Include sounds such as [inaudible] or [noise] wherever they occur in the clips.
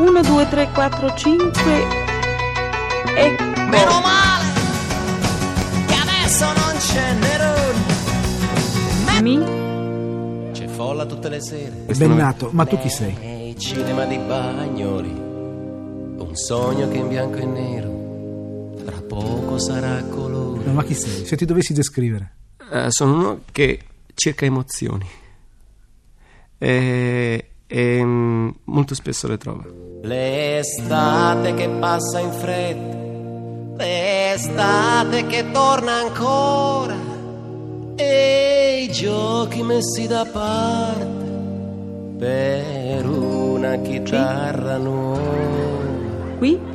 1, 2, 3, 4, 5. Ecco. Meno male che adesso non c'è Nerone. Mi? C'è folla tutte le sere. Bennato, ma tu chi sei? Nei cinema di Bagnoli. Un sogno che in bianco e nero. Tra poco sarà colore. No, ma chi sei? Se ti dovessi descrivere. Eh, sono uno che cerca emozioni e, e mm, molto spesso le trova. L'estate che passa in fretta, l'estate che torna ancora, e i giochi messi da parte per una chitarra nuova. Qui?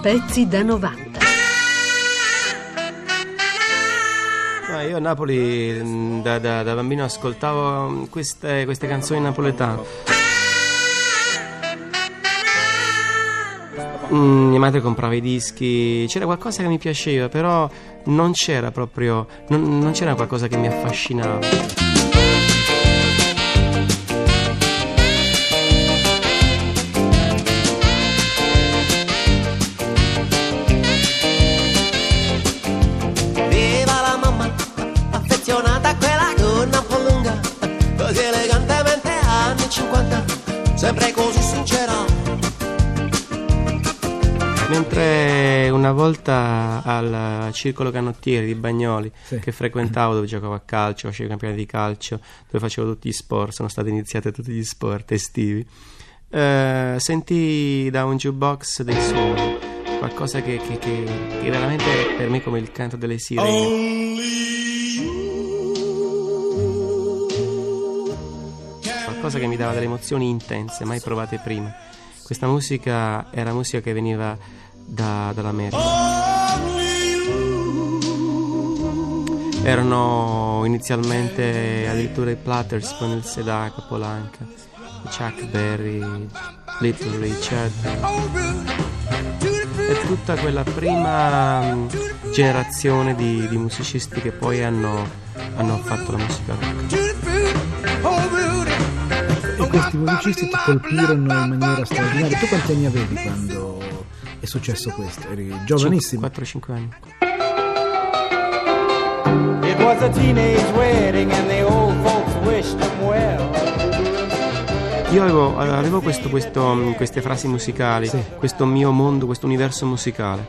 Pezzi da 90. No, io a Napoli mm, da, da- da bambino ascoltavo mm, queste, queste canzoni napoletane. Mm, mia madre comprava i dischi, c'era qualcosa che mi piaceva, però non c'era proprio, non, non c'era qualcosa che mi affascinava. Volta al circolo canottieri di Bagnoli, Sì. che frequentavo, dove giocavo a calcio, facevo i campionati di calcio, dove facevo tutti gli sport, sono stati iniziati tutti gli sport estivi, eh, sentii da un jukebox dei suoni, qualcosa che, che, che, che veramente per me è come il canto delle sirene. Qualcosa che mi dava delle emozioni intense, mai provate prima. Questa musica era musica che veniva da- dall'America. Erano inizialmente addirittura i Platters con il Sedaka, Polanca, Chuck Berry, Little Richard. E tutta quella prima mm, generazione di, di musicisti che poi hanno, hanno fatto la musica rock. E questi musicisti ti colpirono in maniera straordinaria. Tu quanti anni avevi quando successo questo? Eri giovanissimo. 4-5 anni. It was a teenage wedding and the old folks wished them well. Io avevo, avevo questo- questo, queste frasi musicali, Sì. questo mio mondo, questo universo musicale.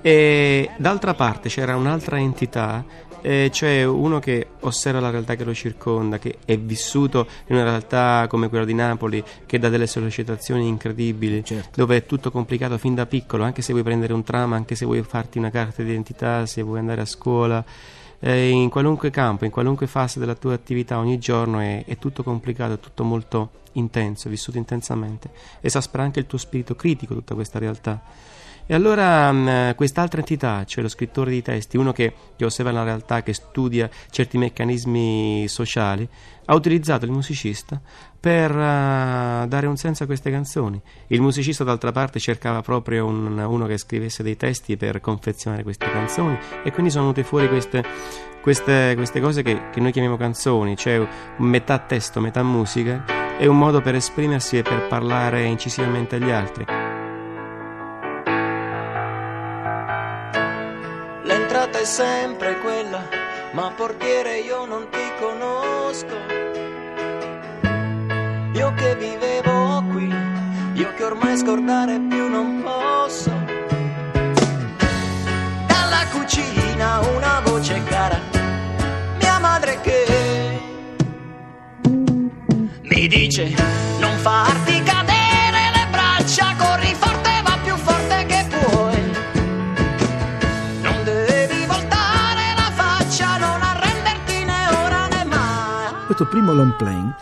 E d'altra parte c'era un'altra entità, eh, cioè uno che osserva la realtà che lo circonda, che è vissuto in una realtà come quella di Napoli, che dà delle sollecitazioni incredibili, Certo. dove è tutto complicato fin da piccolo, anche se vuoi prendere un tram, anche se vuoi farti una carta d'identità, se vuoi andare a scuola. eh, in qualunque campo, in qualunque fase della tua attività ogni giorno è, è tutto complicato, è tutto molto intenso, è vissuto intensamente. Esaspera anche il tuo spirito critico tutta questa realtà. E allora mh, quest'altra entità, cioè lo scrittore di testi, uno che, che osserva la realtà, che studia certi meccanismi sociali, ha utilizzato il musicista per eh, dare un senso a queste canzoni. Il musicista d'altra parte cercava proprio un- uno che scrivesse dei testi per confezionare queste canzoni e quindi sono venute fuori queste, queste- queste cose che, che noi chiamiamo canzoni, cioè metà testo, metà musica, è un modo per esprimersi e per parlare incisivamente agli altri. Sempre quella, ma portiere io non ti conosco. Io che vivevo qui, io che ormai scordare più non posso. Dalla cucina una voce cara, mia madre che mi dice non farti cadere Questo primo long playing,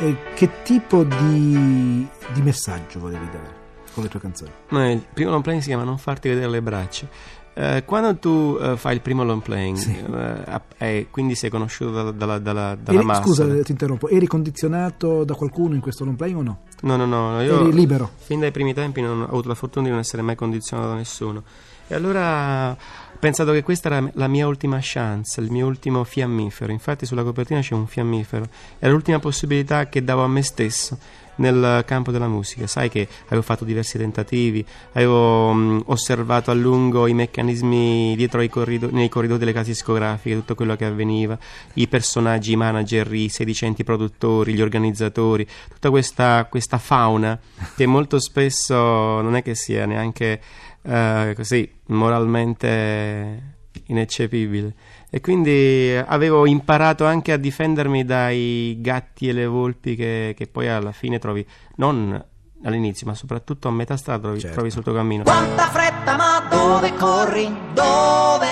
eh, che tipo di, di messaggio volevi dare con le tue canzoni? No, il primo long playing si chiama Non farti vedere le braccia. Eh, quando tu eh, fai il primo long playing Sì. eh, app- e quindi sei conosciuto dalla, dalla, dalla, dalla Eri- massa. scusa, ti interrompo, eri condizionato da qualcuno in questo long playing o no? No, no, no, io Eri libero. fin dai primi tempi non ho avuto la fortuna di non essere mai condizionato da nessuno. E allora pensato che questa era la mia ultima chance, il mio ultimo fiammifero. Infatti sulla copertina c'è un fiammifero. È l'ultima possibilità che davo a me stesso nel campo della musica. Sai che avevo fatto diversi tentativi, avevo mh, osservato a lungo i meccanismi dietro corrido- nei corridoi delle case discografiche, tutto quello che avveniva, i personaggi, i manager, i sedicenti produttori, gli organizzatori, tutta questa, questa fauna che molto spesso non è che sia neanche eh, così moralmente ineccepibile. E quindi avevo imparato anche a difendermi dai gatti e le volpi che, che poi alla fine trovi, non all'inizio, ma soprattutto a metà strada trovi, Certo. trovi sul tuo cammino. Quanta fretta, ma dove corri? Dove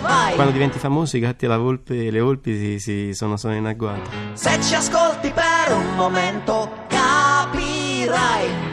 vai? Quando diventi famoso i gatti e la volpe, e le volpi si, si- sono, sono in agguato. Se ci ascolti per un momento capirai.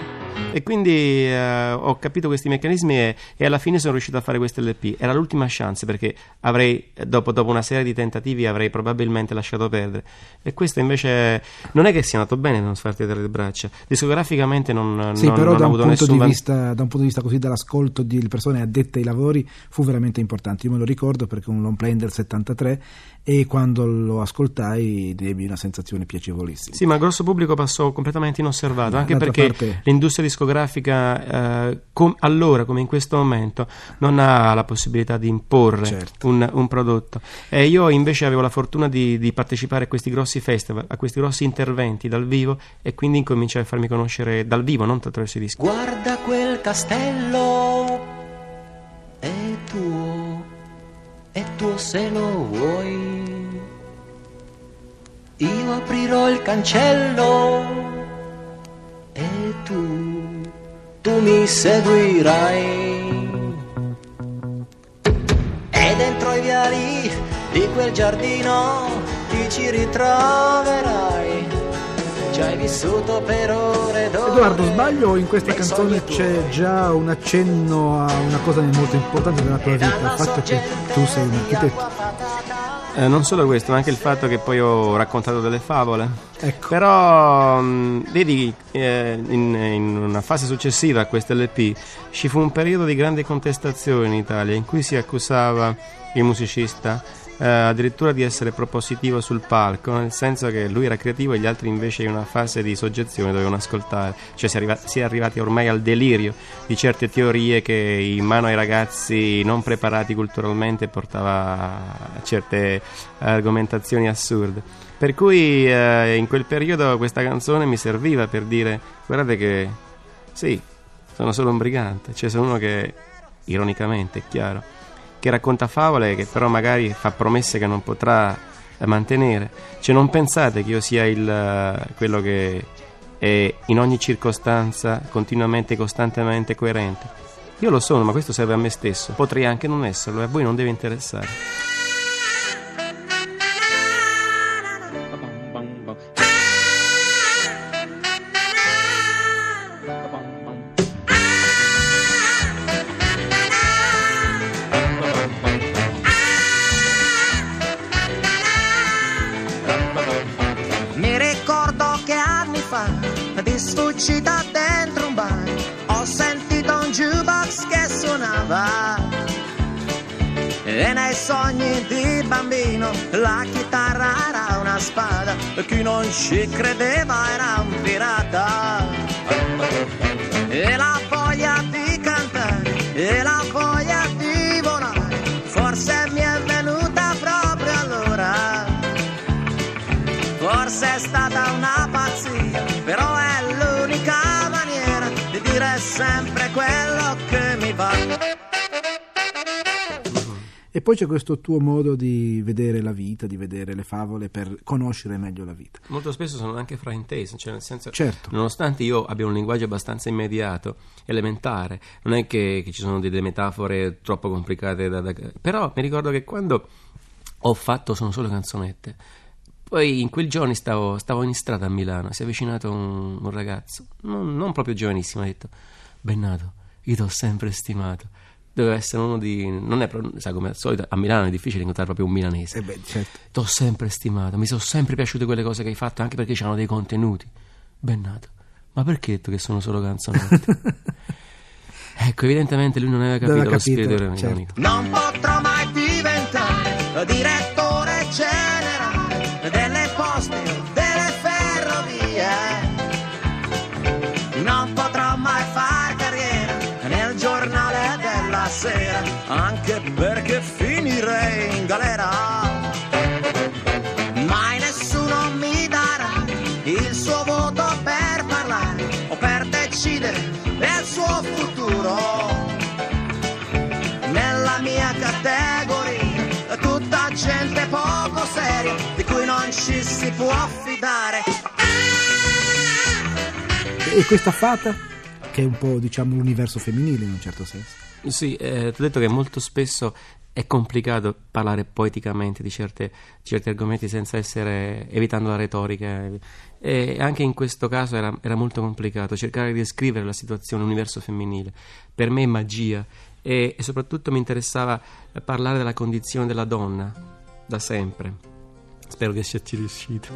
E quindi eh, ho capito questi meccanismi e, e alla fine sono riuscito a fare questo LP. Era l'ultima chance perché avrei, dopo, dopo una serie di tentativi, avrei probabilmente lasciato perdere. E questo invece non è che sia andato bene non sfarti dalle braccia. Discograficamente non, Sì, non, però non da ho un, avuto punto nessun vista, da un punto di vista così dall'ascolto di persone addette ai lavori fu veramente importante. Io me lo ricordo perché un long play del 73 e quando lo ascoltai ebbi una sensazione piacevolissima. Sì, ma il grosso pubblico passò completamente inosservato, Ma anche d'altra perché parte- l'industria discografica eh, com- allora come in questo momento non ha la possibilità di imporre Certo. un, un prodotto. E io invece avevo la fortuna di, di partecipare a questi grossi festival, a questi grossi interventi dal vivo e quindi incominciai a farmi conoscere dal vivo, non attraverso i dischi. Guarda quel castello, è tuo se lo vuoi. Io aprirò il cancello e tu, tu mi seguirai. E dentro i viali di quel giardino ti ci ritroverai. Ci hai vissuto per ore. Edoardo, sbaglio o in questa canzone c'è già un accenno a una cosa molto importante della tua vita, il fatto che tu sei un architetto. Eh, non solo questo, ma anche il fatto che poi ho raccontato delle favole. Ecco. Però, mh, vedi, eh, in, in una fase successiva a questo LP ci fu un periodo di grande contestazione in Italia in cui si accusava il musicista eh, addirittura di essere propositivo sul palco, nel senso che lui era creativo e gli altri invece in una fase di soggezione dovevano ascoltare. Cioè si è, arriva- si è arrivati ormai al delirio di certe teorie che in mano ai ragazzi non preparati culturalmente portava a certe argomentazioni assurde. Per cui eh, in quel periodo questa canzone mi serviva per dire guardate che sì, sono solo un brigante, cioè sono uno che ironicamente, è chiaro, che racconta favole che però magari fa promesse che non potrà eh, mantenere. Cioè non pensate che io sia il, eh, quello che è in ogni circostanza continuamente, costantemente coerente. Io lo sono, ma questo serve a me stesso. Potrei anche non esserlo e a voi non deve interessare. Suonava. E nei sogni di bambino la chitarra era una spada, chi non ci credeva era un pirata. E la voglia di cantare, e la voglia di volare, forse mi è venuta proprio allora. Forse è stata una pazzia, però è l'unica maniera di dire sempre quello che mi va. Poi c'è questo tuo modo di vedere la vita, di vedere le favole per conoscere meglio la vita. Molto spesso sono anche fraintese, cioè nel senso Certo. nonostante io abbia un linguaggio abbastanza immediato, elementare, non è che, che ci sono delle metafore troppo complicate da, da- però mi ricordo che quando ho fatto sono solo canzonette. Poi in quei giorni stavo, stavo in strada a Milano, si è avvicinato un, un ragazzo, non, non proprio giovanissimo, ha detto: Bennato, io ti ho sempre stimato. Doveva essere uno di. Non è sai, come al solito a Milano è difficile incontrare proprio un milanese. E beh, certo. Ti ho sempre stimato, mi sono sempre piaciute quelle cose che hai fatto, anche perché c'erano dei contenuti. Bennato, ma perché hai detto che sono solo canzonette? [laughs] Ecco, evidentemente lui non aveva capito Aveva lo capito, spirito certo. ironico. Non potrò mai diventare direttore anche perché finirei in galera. Mai nessuno mi darà il suo voto per parlare o per decidere del suo futuro nella mia categoria tutta gente poco seria di cui non ci si può fidare E questa fata, che è un po' diciamo l'universo femminile in un certo senso. Sì, eh, ti ho detto che molto spesso è complicato parlare poeticamente di, certe- certi argomenti senza essere evitando la retorica e anche in questo caso era, era molto complicato cercare di descrivere la situazione, l'universo femminile. Per me è magia e, e soprattutto mi interessava parlare della condizione della donna da sempre. Spero che sia riuscito.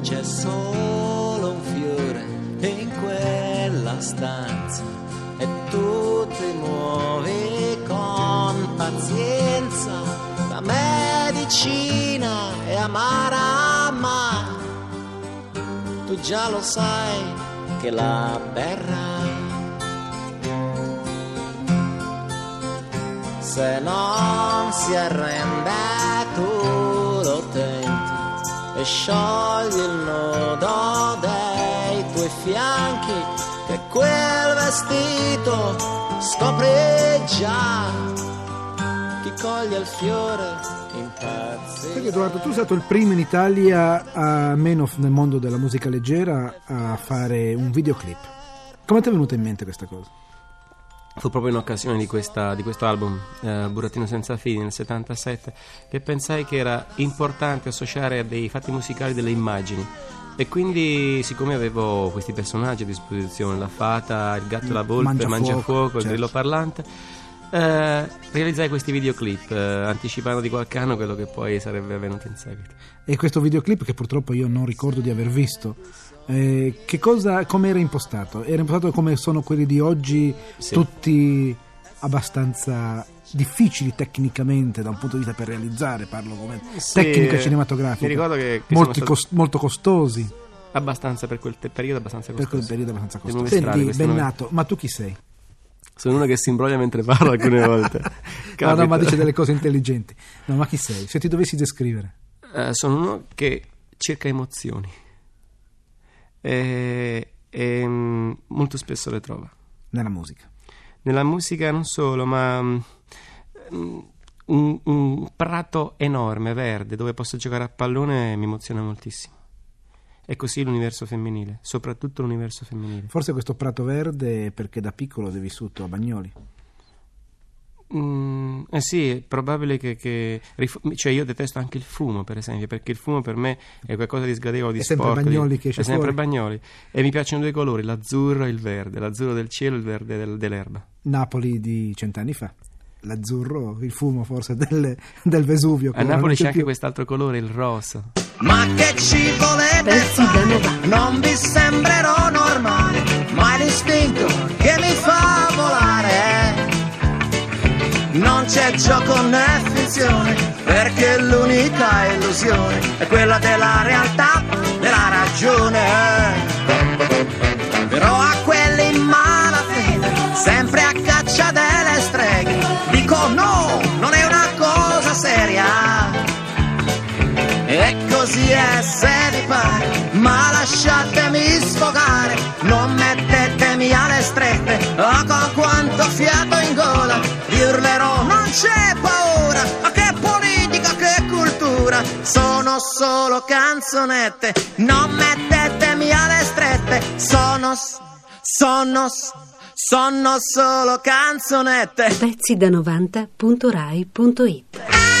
C'è solo un fiore in quella stanza pazienza. La medicina è amara, ma tu già lo sai che la berrai. Se non si arrende tu lo tenti e sciogli il nodo dei tuoi fianchi che quel vestito scopri già chi coglie il fiore impazzisce Perché Edoardo, tu sei stato il primo in Italia, a meno nel mondo della musica leggera, a fare un videoclip. Come ti è venuta in mente questa cosa? Fu proprio in occasione di, questa- di questo album, eh, Burattino senza fini, nel 77, che pensai che era importante associare a dei fatti musicali delle immagini. E quindi, siccome avevo questi personaggi a disposizione, la fata, il gatto e la volpe, il Mangiafuoco, mangiafuoco, il certo. grillo parlante, eh, realizzai questi videoclip, eh, anticipando di qualche anno quello che poi sarebbe avvenuto in seguito. E questo videoclip, che purtroppo io non ricordo di aver visto, eh, che cosa, come era impostato? Era impostato come sono quelli di oggi, Sì. tutti abbastanza difficili tecnicamente da un punto di vista per realizzare, parlo come Sì, tecnica cinematografica. mi ricordo che- che molti siamo cos- molto costosi Abbastanza per quel te- periodo, abbastanza per quel costoso. periodo abbastanza strade, Senti, Bennato, ma tu chi sei? Sono uno che si imbroglia mentre parla alcune [laughs] volte. No, no, ma dice delle cose intelligenti. No, ma chi sei? Se ti dovessi descrivere. Eh, sono uno che cerca emozioni e, e, mm, molto spesso le trova. Nella musica. Nella musica non solo, ma mm, un, un prato enorme, verde, dove posso giocare a pallone mi emoziona moltissimo. E così l'universo femminile, soprattutto l'universo femminile. Forse questo prato verde è perché da piccolo sei vissuto a Bagnoli. Mm, eh sì, è probabile che, che cioè io detesto anche il fumo, per esempio, perché il fumo per me è qualcosa di sgradevole, di È sempre sporco, di- Bagnoli che esce è sempre fuori. Bagnoli. E mi piacciono due colori, l'azzurro e il verde, l'azzurro del cielo e il verde del- dell'erba. Napoli di cent'anni fa. L'azzurro, il fumo forse del, del Vesuvio. A Napoli c'è c'è anche più. quest'altro colore, il rosa. Ma che ci volete fare? 90. non vi sembrerò normale ma è l'istinto che mi fa volare. Non c'è gioco né finzione perché l'unica illusione è quella della realtà della ragione se vi pare, ma lasciatemi sfogare, non mettetemi alle strette, oh, con quanto fiato in gola, vi urlerò, non c'è paura, ma che politica, che cultura, sono solo canzonette, non mettetemi alle strette, sono, sono, sono solo canzonette. Pezzi da 90.rai.it